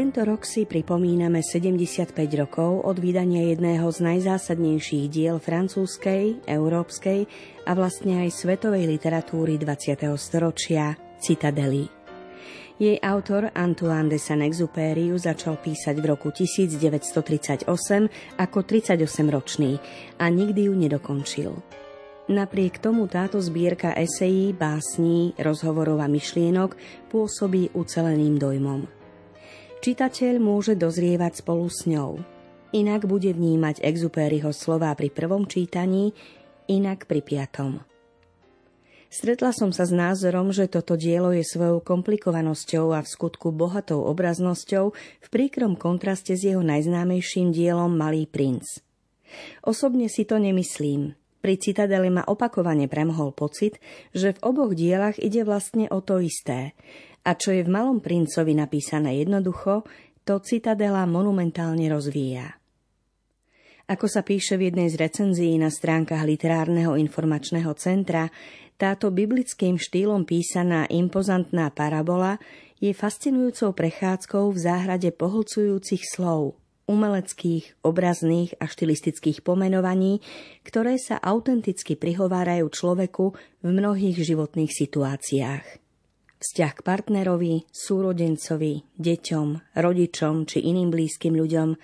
Tento rok si pripomíname 75 rokov od vydania jedného z najzásadnejších diel francúzskej, európskej a vlastne aj svetovej literatúry 20. storočia Citadely. Jej autor Antoine de Saint-Exupéry začal písať v roku 1938 ako 38-ročný a nikdy ju nedokončil. Napriek tomu táto zbierka esejí, básní, rozhovorov a myšlienok pôsobí uceleným dojmom. Čitateľ môže dozrievať spolu s ňou. Inak bude vnímať Exupéryho slová pri prvom čítaní, inak pri piatom. Stretla som sa s názorom, že toto dielo je svojou komplikovanosťou a v skutku bohatou obraznosťou v príkrom kontraste s jeho najznámejším dielom Malý princ. Osobne si to nemyslím. Pri Citadele ma opakovane premohol pocit, že v oboch dielach ide vlastne o to isté – a čo je v Malom princovi napísané jednoducho, to Citadela monumentálne rozvíja. Ako sa píše v jednej z recenzií na stránkach Literárneho informačného centra, táto biblickým štýlom písaná impozantná parabola je fascinujúcou prechádzkou v záhrade pohlcujúcich slov, umeleckých, obrazných a štilistických pomenovaní, ktoré sa autenticky prihovárajú človeku v mnohých životných situáciách. Vzťah k partnerovi, súrodencovi, deťom, rodičom či iným blízkym ľuďom,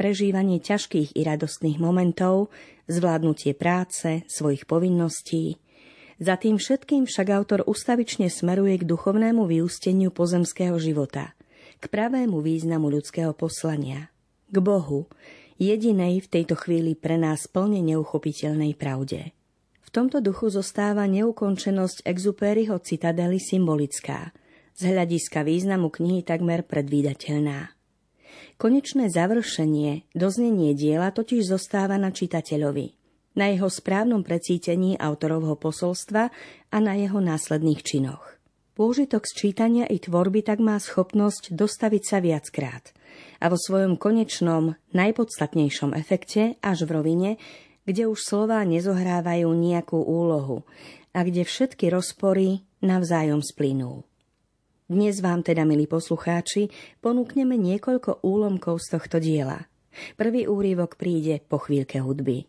prežívanie ťažkých i radostných momentov, zvládnutie práce, svojich povinností. Za tým všetkým však autor ustavične smeruje k duchovnému vyústeniu pozemského života, k pravému významu ľudského poslania, k Bohu, jedinej v tejto chvíli pre nás plne neuchopiteľnej pravde. V tomto duchu zostáva neukončenosť exupériho citadely symbolická, z hľadiska významu knihy takmer predvídateľná. Konečné završenie, doznenie diela totiž zostáva na čitateľovi, na jeho správnom precítení autorovho posolstva a na jeho následných činoch. Pôžitok sčítania i tvorby tak má schopnosť dostaviť sa viackrát a vo svojom konečnom, najpodstatnejšom efekte až v rovine kde už slová nezohrávajú nejakú úlohu a kde všetky rozpory navzájom splynú. Dnes vám teda, milí poslucháči, ponúkneme niekoľko úlomkov z tohto diela. Prvý úrivok príde po chvíľke hudby.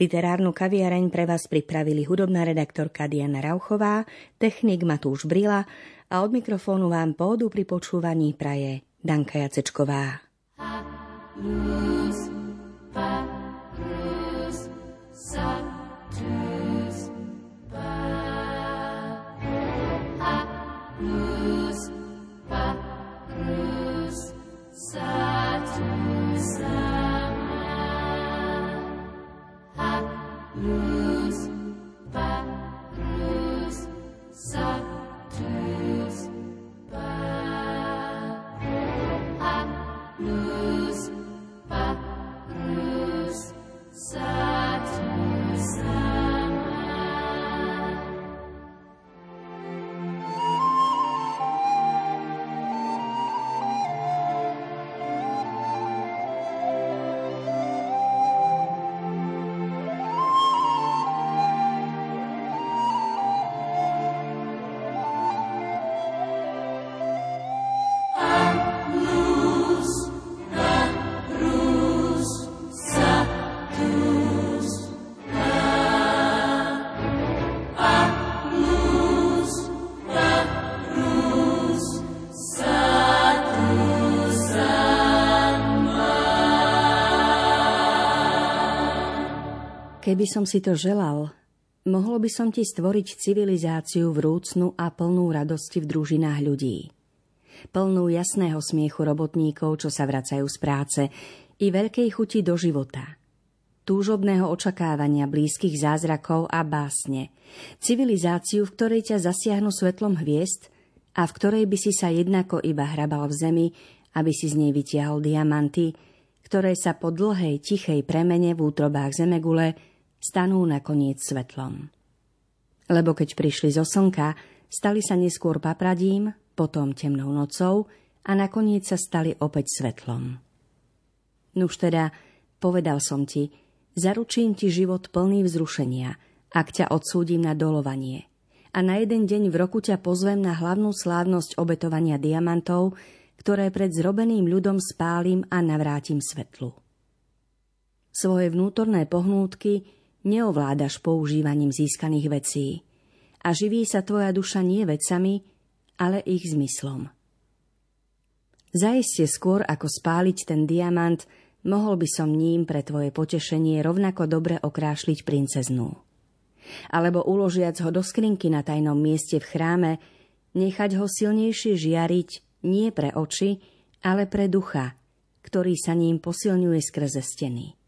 Literárnu kaviareň pre vás pripravili hudobná redaktorka Diana Rauchová, technik Matúš Brila a od mikrofónu vám pôdu pri počúvaní praje Danka Jacečková. Lose. Keby som si to želal, mohol by som ti stvoriť civilizáciu vrúcnu a plnú radosti v družinách ľudí. Plnú jasného smiechu robotníkov, čo sa vracajú z práce, i veľkej chuti do života. Túžobného očakávania blízkych zázrakov a básne. Civilizáciu, v ktorej ťa zasiahnu svetlom hviezd a v ktorej by si sa jednako iba hrabal v zemi, aby si z nej vytiahol diamanty, ktoré sa po dlhej, tichej premene v útrobách zemegule stanú nakoniec svetlom. Lebo keď prišli zo slnka, stali sa neskôr papradím, potom temnou nocou a nakoniec sa stali opäť svetlom. Nuž teda, povedal som ti, zaručím ti život plný vzrušenia, ak ťa odsúdim na dolovanie. A na jeden deň v roku ťa pozvem na hlavnú slávnosť obetovania diamantov, ktoré pred zrobeným ľudom spálim a navrátim svetlu. Svoje vnútorné pohnútky neovládaš používaním získaných vecí a živí sa tvoja duša nie vecami, ale ich zmyslom. Zaiste skôr ako spáliť ten diamant, mohol by som ním pre tvoje potešenie rovnako dobre okrášliť princeznú. Alebo uložiac ho do skrinky na tajnom mieste v chráme, nechať ho silnejšie žiariť nie pre oči, ale pre ducha, ktorý sa ním posilňuje skrze steny.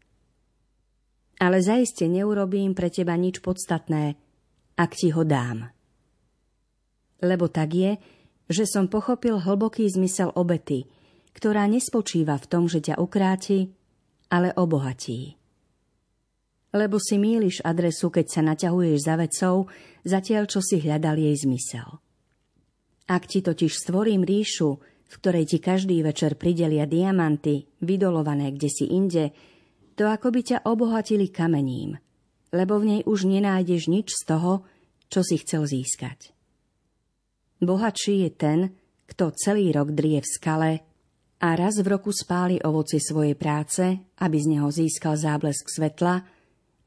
Ale zaiste neurobím pre teba nič podstatné, ak ti ho dám. Lebo tak je, že som pochopil hlboký zmysel obety, ktorá nespočíva v tom, že ťa ukráti, ale obohatí. Lebo si míliš adresu, keď sa naťahuješ za vecou, zatiaľ čo si hľadal jej zmysel. Ak ti totiž stvorím ríšu, v ktorej ti každý večer pridelia diamanty, vydolované kde si inde, to ako by ťa obohatili kamením, lebo v nej už nenájdeš nič z toho, čo si chcel získať. Bohatší je ten, kto celý rok drie v skale a raz v roku spáli ovoci svojej práce, aby z neho získal záblesk svetla,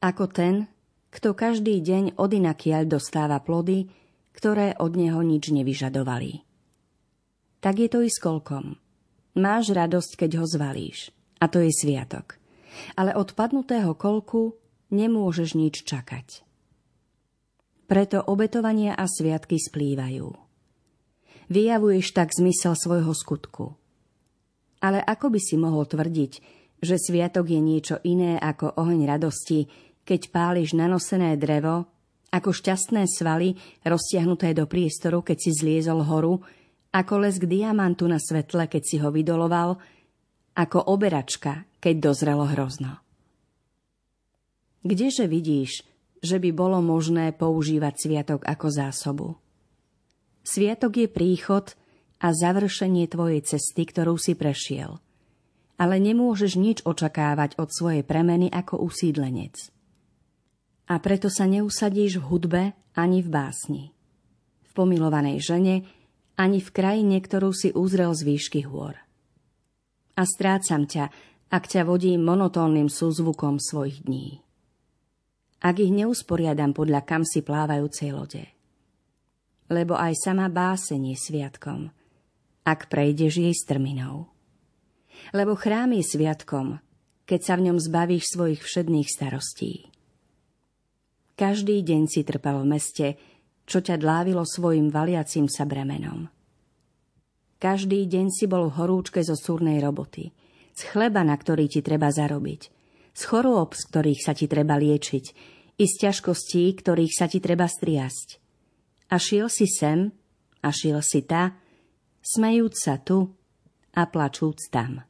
ako ten, kto každý deň odinakiaľ dostáva plody, ktoré od neho nič nevyžadovali. Tak je to i s kolkom. Máš radosť, keď ho zvalíš. A to je sviatok. Ale od padnutého kolku nemôžeš nič čakať. Preto obetovania a sviatky splývajú. Vyjavuješ tak zmysel svojho skutku. Ale ako by si mohol tvrdiť, že sviatok je niečo iné ako oheň radosti, keď páliš nanosené drevo ako šťastné svaly roztiahnuté do priestoru, keď si zliezol horu, ako lesk diamantu na svetle, keď si ho vydoloval, ako oberačka, keď dozrelo hrozno. Kdeže vidíš, že by bolo možné používať sviatok ako zásobu? Sviatok je príchod a završenie tvojej cesty, ktorú si prešiel. Ale nemôžeš nič očakávať od svojej premeny ako usídlenec a preto sa neusadíš v hudbe ani v básni. V pomilovanej žene ani v krajine, ktorú si uzrel z výšky hôr. A strácam ťa, ak ťa vodím monotónnym súzvukom svojich dní. Ak ich neusporiadam podľa kamsi plávajúcej lode. Lebo aj sama báseň je sviatkom, ak prejdeš jej strminou. Lebo chrám je sviatkom, keď sa v ňom zbavíš svojich všedných starostí. Každý deň si trpel v meste, čo ťa dlávilo svojim valiacim sa bremenom. Každý deň si bol v horúčke zo súrnej roboty, z chleba, na ktorý ti treba zarobiť, z chorôb, z ktorých sa ti treba liečiť, i z ťažkostí, ktorých sa ti treba striasť. A šiel si sem, a šiel si ta, smejúc sa tu a plačúc tam.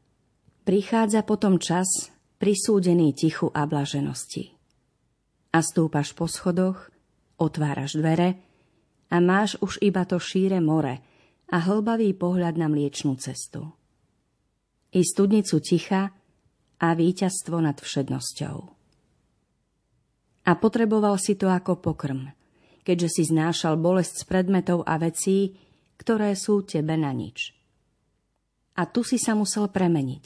Prichádza potom čas, prisúdený tichu a blaženosti a stúpaš po schodoch, otváraš dvere a máš už iba to šíre more a hlbavý pohľad na mliečnú cestu. I studnicu ticha a víťazstvo nad všednosťou. A potreboval si to ako pokrm, keďže si znášal bolesť z predmetov a vecí, ktoré sú tebe na nič. A tu si sa musel premeniť,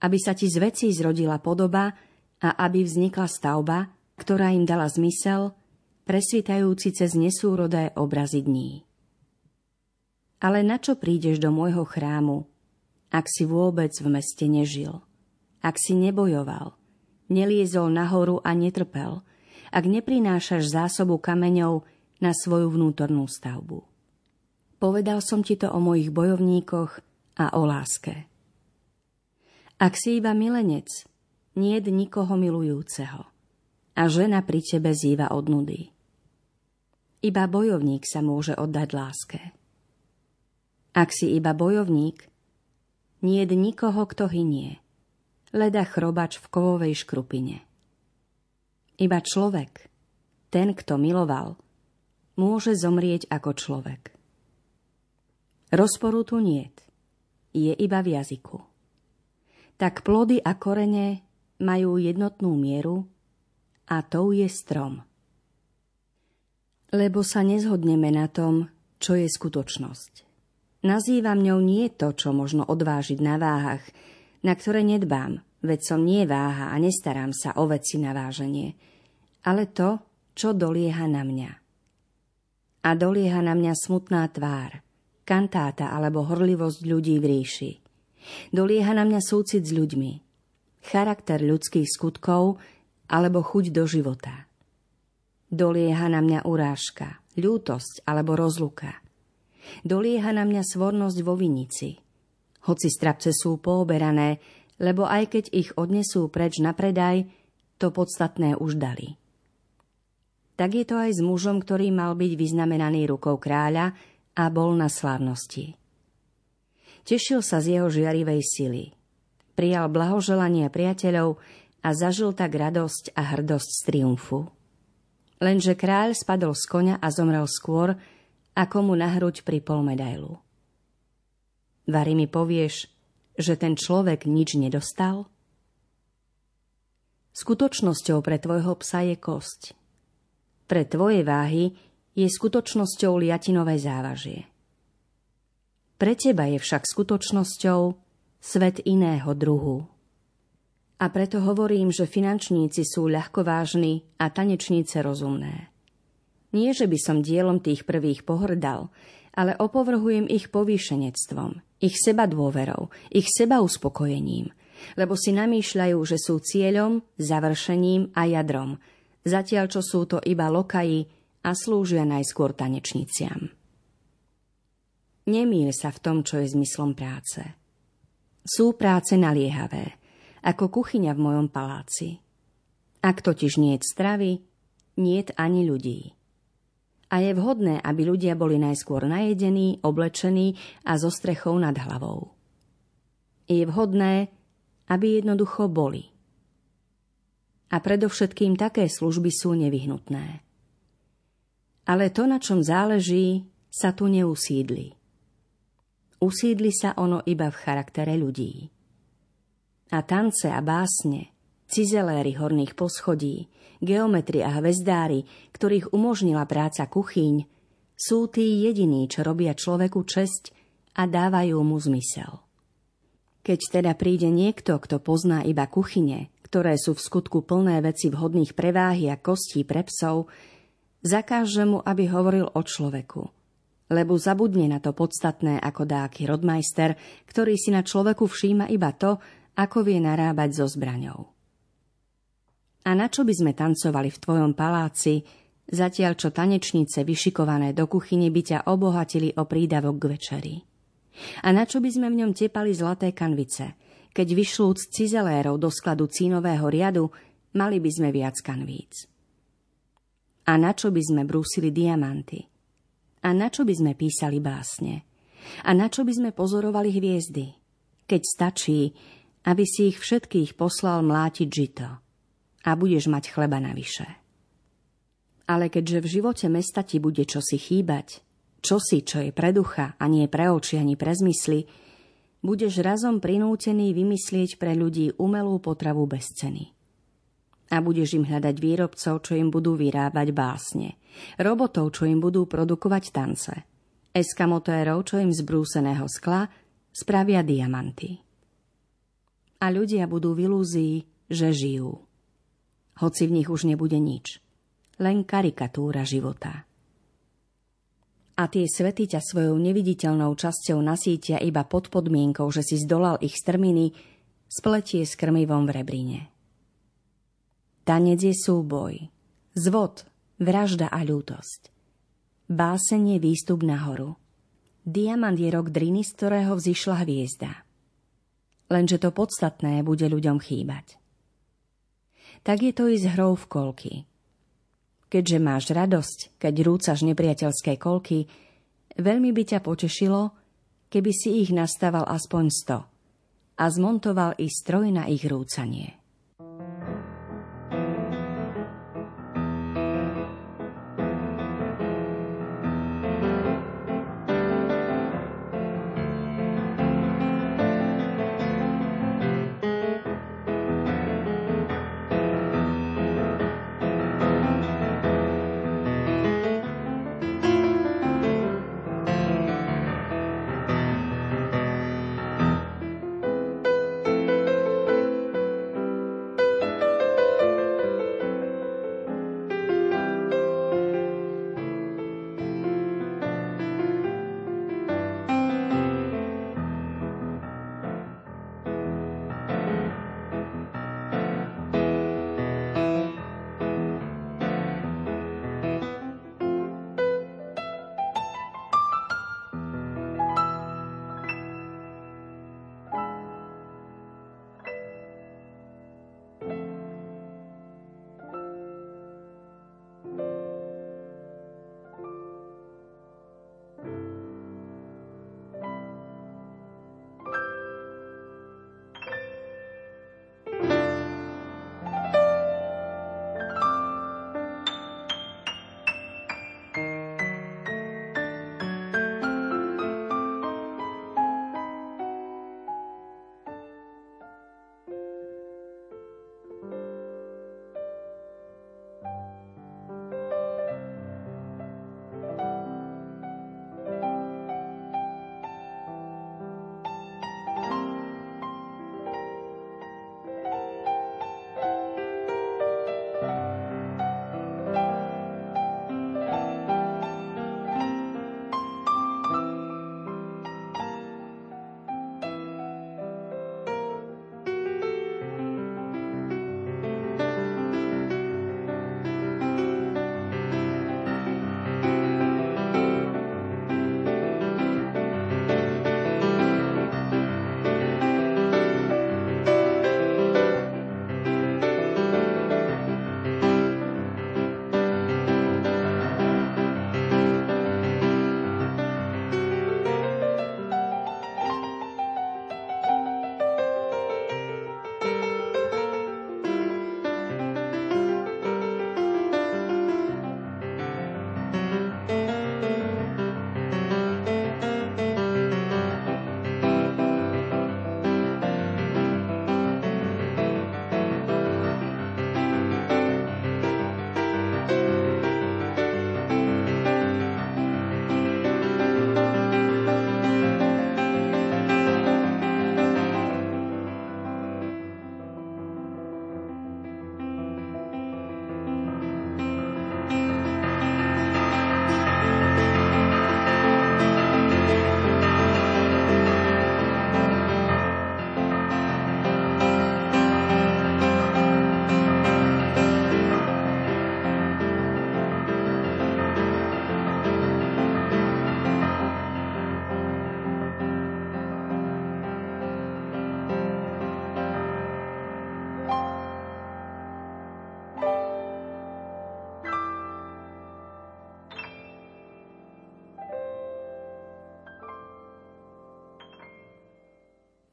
aby sa ti z vecí zrodila podoba a aby vznikla stavba, ktorá im dala zmysel, presvítajúci cez nesúrodé obrazy dní. Ale na čo prídeš do môjho chrámu, ak si vôbec v meste nežil, ak si nebojoval, neliezol nahoru a netrpel, ak neprinášaš zásobu kameňov na svoju vnútornú stavbu. Povedal som ti to o mojich bojovníkoch a o láske. Ak si iba milenec, nie nikoho milujúceho a žena pri tebe zýva od nudy. Iba bojovník sa môže oddať láske. Ak si iba bojovník, nie je nikoho, kto hynie, leda chrobač v kovovej škrupine. Iba človek, ten, kto miloval, môže zomrieť ako človek. Rozporu tu niet, je iba v jazyku. Tak plody a korene majú jednotnú mieru, a tou je strom. Lebo sa nezhodneme na tom, čo je skutočnosť. Nazývam ňou nie to, čo možno odvážiť na váhach, na ktoré nedbám, veď som nie váha a nestarám sa o veci na váženie, ale to, čo dolieha na mňa. A dolieha na mňa smutná tvár, kantáta alebo horlivosť ľudí v ríši. Dolieha na mňa súcit s ľuďmi, charakter ľudských skutkov alebo chuť do života. Dolieha na mňa urážka, ľútosť alebo rozluka – Dolieha na mňa svornosť vo vinici. Hoci strapce sú pooberané, lebo aj keď ich odnesú preč na predaj, to podstatné už dali. Tak je to aj s mužom, ktorý mal byť vyznamenaný rukou kráľa a bol na slávnosti. Tešil sa z jeho žiarivej sily. Prijal blahoželanie priateľov a zažil tak radosť a hrdosť z triumfu. Lenže kráľ spadol z konia a zomrel skôr, ako mu na hruď pripol medailu. Vary mi povieš, že ten človek nič nedostal? Skutočnosťou pre tvojho psa je kosť. Pre tvoje váhy je skutočnosťou liatinové závažie. Pre teba je však skutočnosťou svet iného druhu. A preto hovorím, že finančníci sú ľahkovážni a tanečníce rozumné. Nie, že by som dielom tých prvých pohrdal, ale opovrhujem ich povýšenectvom, ich seba dôverou, ich seba uspokojením, lebo si namýšľajú, že sú cieľom, završením a jadrom, zatiaľ čo sú to iba lokaji a slúžia najskôr tanečniciam. Nemýl sa v tom, čo je zmyslom práce. Sú práce naliehavé, ako kuchyňa v mojom paláci. Ak totiž niet stravy, niet ani ľudí a je vhodné, aby ľudia boli najskôr najedení, oblečení a so strechou nad hlavou. Je vhodné, aby jednoducho boli. A predovšetkým také služby sú nevyhnutné. Ale to, na čom záleží, sa tu neusídli. Usídli sa ono iba v charaktere ľudí. A tance a básne, cizeléry horných poschodí, geometri a hvezdári, ktorých umožnila práca kuchyň, sú tí jediní, čo robia človeku česť a dávajú mu zmysel. Keď teda príde niekto, kto pozná iba kuchyne, ktoré sú v skutku plné veci vhodných preváhy a kostí pre psov, zakáže mu, aby hovoril o človeku, lebo zabudne na to podstatné ako dáky rodmajster, ktorý si na človeku všíma iba to, ako vie narábať so zbraňou. A na čo by sme tancovali v tvojom paláci, zatiaľ čo tanečnice vyšikované do kuchyne by ťa obohatili o prídavok k večeri? A na čo by sme v ňom tepali zlaté kanvice, keď vyšlúc cizelérov do skladu cínového riadu, mali by sme viac kanvíc? A na čo by sme brúsili diamanty? A na čo by sme písali básne? A na čo by sme pozorovali hviezdy? Keď stačí, aby si ich všetkých poslal mlátiť žito a budeš mať chleba navyše. Ale keďže v živote mesta ti bude čosi chýbať, čosi, čo je pre ducha a nie pre oči ani pre zmysly, budeš razom prinútený vymyslieť pre ľudí umelú potravu bez ceny. A budeš im hľadať výrobcov, čo im budú vyrábať básne, robotov, čo im budú produkovať tance, eskamotérov, čo im z brúseného skla spravia diamanty. A ľudia budú v ilúzii, že žijú hoci v nich už nebude nič. Len karikatúra života. A tie svety ťa svojou neviditeľnou časťou nasítia iba pod podmienkou, že si zdolal ich strminy, spletie s krmivom v rebrine. Tanec je súboj, zvod, vražda a ľútosť. Básen je výstup nahoru. Diamant je rok driny, z ktorého vzýšla hviezda. Lenže to podstatné bude ľuďom chýbať tak je to i s hrou v kolky. Keďže máš radosť, keď rúcaš nepriateľské kolky, veľmi by ťa potešilo, keby si ich nastaval aspoň sto a zmontoval i stroj na ich rúcanie.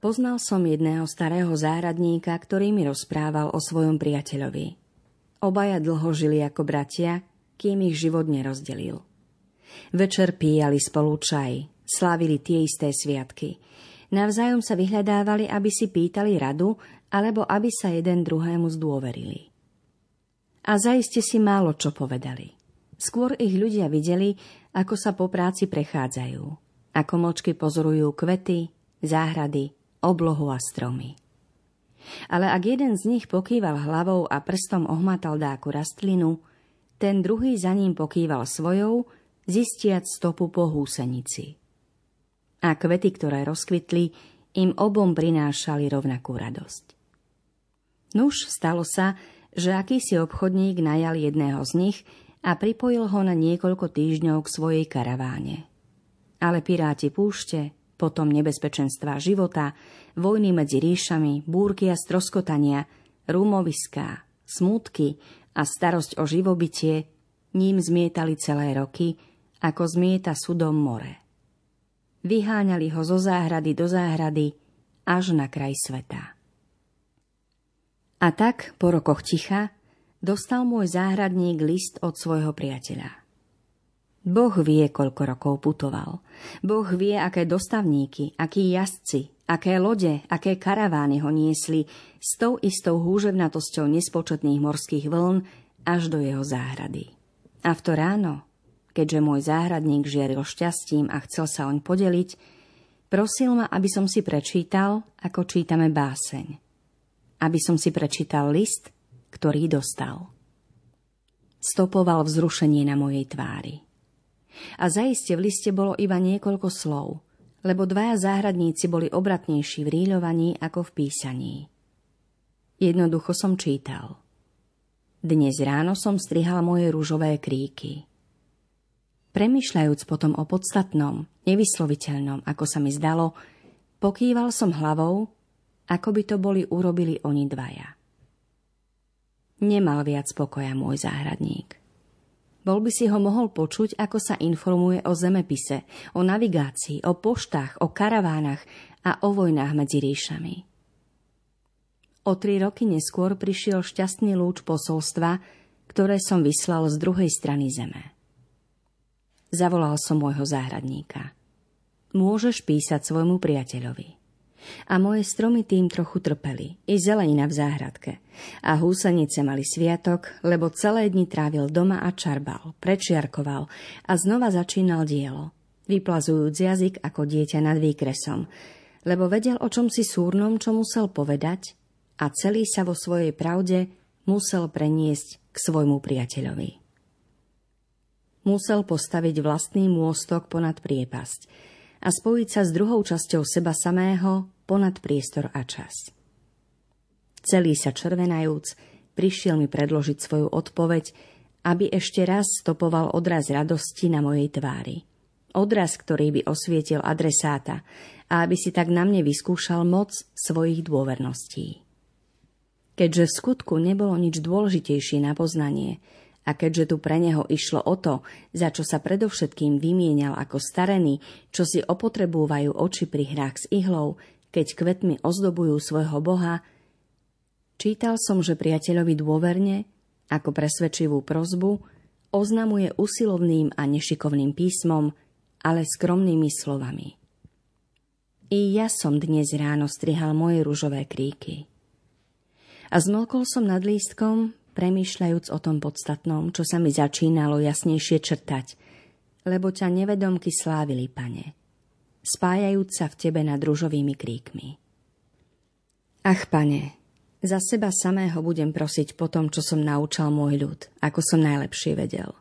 Poznal som jedného starého záhradníka, ktorý mi rozprával o svojom priateľovi. Obaja dlho žili ako bratia, kým ich život nerozdelil. Večer píjali spolu čaj, slávili tie isté sviatky. Navzájom sa vyhľadávali, aby si pýtali radu, alebo aby sa jeden druhému zdôverili. A zaiste si málo čo povedali. Skôr ich ľudia videli, ako sa po práci prechádzajú, ako močky pozorujú kvety, záhrady, oblohu a stromy. Ale ak jeden z nich pokýval hlavou a prstom ohmatal dáku rastlinu, ten druhý za ním pokýval svojou, zistiac stopu po húsenici. A kvety, ktoré rozkvitli, im obom prinášali rovnakú radosť. Nuž stalo sa, že akýsi obchodník najal jedného z nich a pripojil ho na niekoľko týždňov k svojej karaváne. Ale piráti púšte potom nebezpečenstva života, vojny medzi ríšami, búrky a stroskotania, rumoviská, smutky a starosť o živobytie ním zmietali celé roky, ako zmieta sudom more. Vyháňali ho zo záhrady do záhrady až na kraj sveta. A tak, po rokoch ticha, dostal môj záhradník list od svojho priateľa. Boh vie, koľko rokov putoval. Boh vie, aké dostavníky, akí jazdci, aké lode, aké karavány ho niesli s tou istou húževnatosťou nespočetných morských vln až do jeho záhrady. A v to ráno, keďže môj záhradník žieril šťastím a chcel sa oň podeliť, prosil ma, aby som si prečítal, ako čítame báseň. Aby som si prečítal list, ktorý dostal. Stopoval vzrušenie na mojej tvári. A zaiste v liste bolo iba niekoľko slov, lebo dvaja záhradníci boli obratnejší v ríľovaní ako v písaní. Jednoducho som čítal. Dnes ráno som strihal moje rúžové kríky. Premýšľajúc potom o podstatnom, nevysloviteľnom, ako sa mi zdalo, pokýval som hlavou, ako by to boli urobili oni dvaja. Nemal viac pokoja môj záhradník. Bol by si ho mohol počuť, ako sa informuje o zemepise, o navigácii, o poštách, o karavánach a o vojnách medzi ríšami. O tri roky neskôr prišiel šťastný lúč posolstva, ktoré som vyslal z druhej strany zeme. Zavolal som môjho záhradníka. Môžeš písať svojmu priateľovi a moje stromy tým trochu trpeli, i zelenina v záhradke. A húsenice mali sviatok, lebo celé dni trávil doma a čarbal, prečiarkoval a znova začínal dielo, vyplazujúc jazyk ako dieťa nad výkresom, lebo vedel o čom si súrnom, čo musel povedať a celý sa vo svojej pravde musel preniesť k svojmu priateľovi. Musel postaviť vlastný môstok ponad priepasť a spojiť sa s druhou časťou seba samého ponad priestor a čas. Celý sa červenajúc, prišiel mi predložiť svoju odpoveď, aby ešte raz stopoval odraz radosti na mojej tvári. Odraz, ktorý by osvietil adresáta a aby si tak na mne vyskúšal moc svojich dôverností. Keďže v skutku nebolo nič dôležitejšie na poznanie, a keďže tu pre neho išlo o to, za čo sa predovšetkým vymienial ako starený, čo si opotrebúvajú oči pri hrách s ihlou, keď kvetmi ozdobujú svojho boha, čítal som, že priateľovi dôverne, ako presvedčivú prozbu, oznamuje usilovným a nešikovným písmom, ale skromnými slovami. I ja som dnes ráno strihal moje rúžové kríky. A zmlkol som nad lístkom, premýšľajúc o tom podstatnom, čo sa mi začínalo jasnejšie črtať, lebo ťa nevedomky slávili, pane spájajúc sa v tebe nad rúžovými kríkmi. Ach, pane, za seba samého budem prosiť po tom, čo som naučal môj ľud, ako som najlepšie vedel.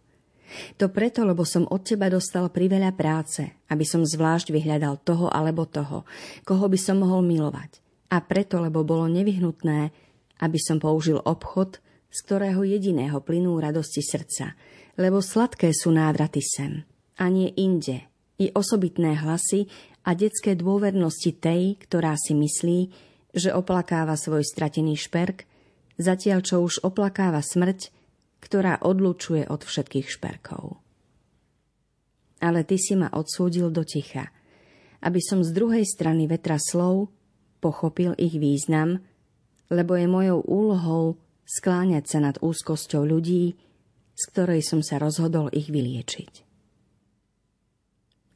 To preto, lebo som od teba dostal priveľa práce, aby som zvlášť vyhľadal toho alebo toho, koho by som mohol milovať. A preto, lebo bolo nevyhnutné, aby som použil obchod, z ktorého jediného plynú radosti srdca, lebo sladké sú návraty sem, a nie inde, i osobitné hlasy a detské dôvernosti tej, ktorá si myslí, že oplakáva svoj stratený šperk, zatiaľ čo už oplakáva smrť, ktorá odlučuje od všetkých šperkov. Ale ty si ma odsúdil do ticha, aby som z druhej strany vetra slov pochopil ich význam, lebo je mojou úlohou skláňať sa nad úzkosťou ľudí, z ktorej som sa rozhodol ich vyliečiť.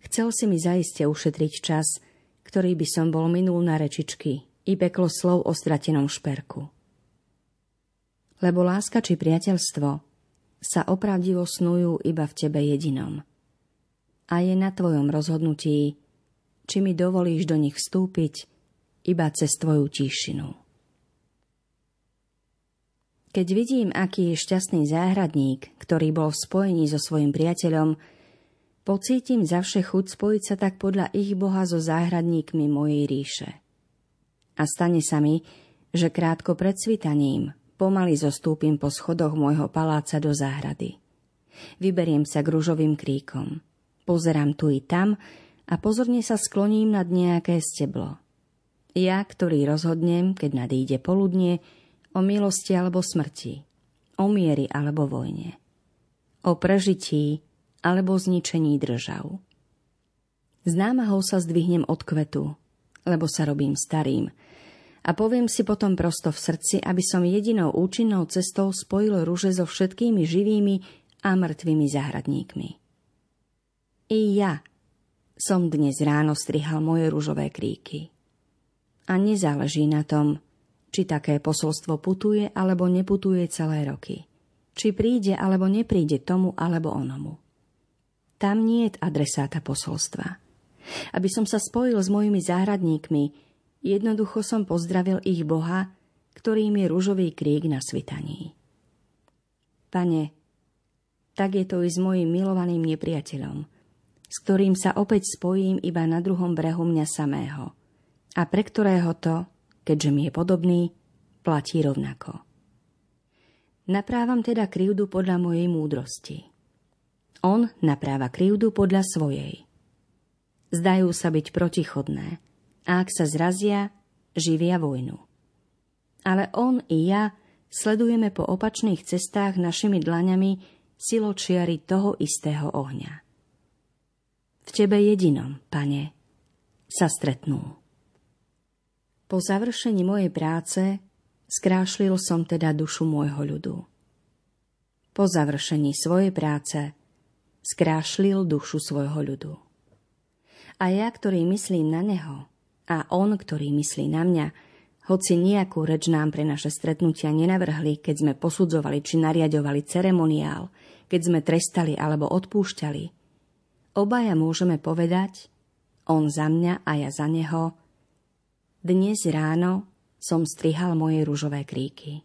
Chcel si mi zaiste ušetriť čas, ktorý by som bol minul na rečičky i peklo slov o stratenom šperku. Lebo láska či priateľstvo sa opravdivo snujú iba v tebe jedinom. A je na tvojom rozhodnutí, či mi dovolíš do nich vstúpiť iba cez tvoju tíšinu. Keď vidím, aký je šťastný záhradník, ktorý bol v spojení so svojim priateľom, pocítim zavše chuť spojiť sa tak podľa ich boha so záhradníkmi mojej ríše. A stane sa mi, že krátko pred svitaním pomaly zostúpim po schodoch môjho paláca do záhrady. Vyberiem sa k rúžovým kríkom. Pozerám tu i tam a pozorne sa skloním nad nejaké steblo. Ja, ktorý rozhodnem, keď nadíde poludnie, o milosti alebo smrti, o miery alebo vojne, o prežití alebo zničení držav. Z námahou sa zdvihnem od kvetu, lebo sa robím starým a poviem si potom prosto v srdci, aby som jedinou účinnou cestou spojil rúže so všetkými živými a mŕtvými záhradníkmi. I ja som dnes ráno strihal moje rúžové kríky. A nezáleží na tom, či také posolstvo putuje alebo neputuje celé roky. Či príde alebo nepríde tomu alebo onomu. Tam nie je adresáta posolstva. Aby som sa spojil s mojimi záhradníkmi, jednoducho som pozdravil ich Boha, ktorým je rúžový krík na svitaní. Pane, tak je to i s mojim milovaným nepriateľom, s ktorým sa opäť spojím iba na druhom brehu mňa samého a pre ktorého to, keďže mi je podobný, platí rovnako. Naprávam teda krivdu podľa mojej múdrosti. On napráva krivdu podľa svojej. Zdajú sa byť protichodné a ak sa zrazia, živia vojnu. Ale on i ja sledujeme po opačných cestách našimi dlaňami siločiary toho istého ohňa. V tebe jedinom, pane, sa stretnú. Po završení mojej práce skrášlil som teda dušu môjho ľudu. Po završení svojej práce skrášlil dušu svojho ľudu. A ja, ktorý myslím na neho, a on, ktorý myslí na mňa, hoci nejakú reč nám pre naše stretnutia nenavrhli, keď sme posudzovali či nariadovali ceremoniál, keď sme trestali alebo odpúšťali, obaja môžeme povedať, on za mňa a ja za neho, dnes ráno som strihal moje rúžové kríky.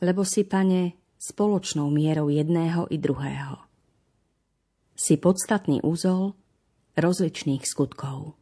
Lebo si, pane, spoločnou mierou jedného i druhého. Si podstatný úzol rozličných skutkov.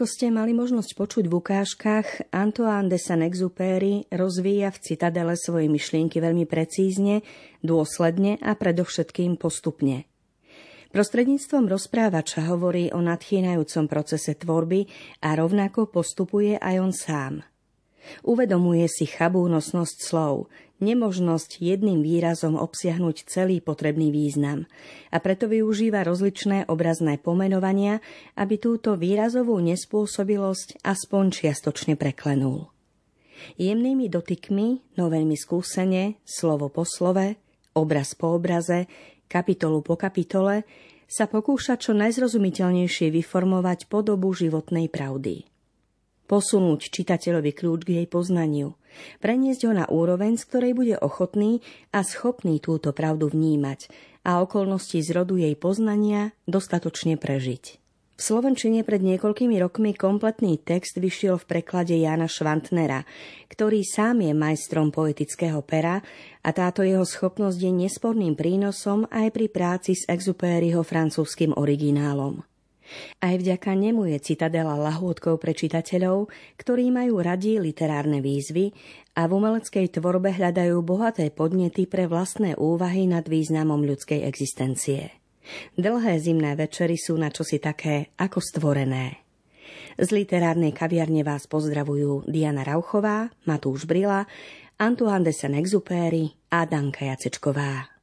Ako ste mali možnosť počuť v ukážkach, Antoine de Saint-Exupéry rozvíja v Citadele svoje myšlienky veľmi precízne, dôsledne a predovšetkým postupne. Prostredníctvom rozprávača hovorí o nadchýnajúcom procese tvorby a rovnako postupuje aj on sám. Uvedomuje si chabú nosnosť slov, nemožnosť jedným výrazom obsiahnuť celý potrebný význam a preto využíva rozličné obrazné pomenovania, aby túto výrazovú nespôsobilosť aspoň čiastočne preklenul. Jemnými dotykmi, no skúsene, slovo po slove, obraz po obraze, kapitolu po kapitole, sa pokúša čo najzrozumiteľnejšie vyformovať podobu životnej pravdy posunúť čitateľovi kľúč k jej poznaniu, preniesť ho na úroveň, z ktorej bude ochotný a schopný túto pravdu vnímať a okolnosti z rodu jej poznania dostatočne prežiť. V Slovenčine pred niekoľkými rokmi kompletný text vyšiel v preklade Jana Švantnera, ktorý sám je majstrom poetického pera a táto jeho schopnosť je nesporným prínosom aj pri práci s Exupéryho francúzským originálom. Aj vďaka nemu je Citadela lahôdkou pre čitateľov, ktorí majú radi literárne výzvy a v umeleckej tvorbe hľadajú bohaté podnety pre vlastné úvahy nad významom ľudskej existencie. Dlhé zimné večery sú na čosi také ako stvorené. Z literárnej kaviarne vás pozdravujú Diana Rauchová, Matúš Brila, Antoine de Saint-Exupéry a Danka Jacečková.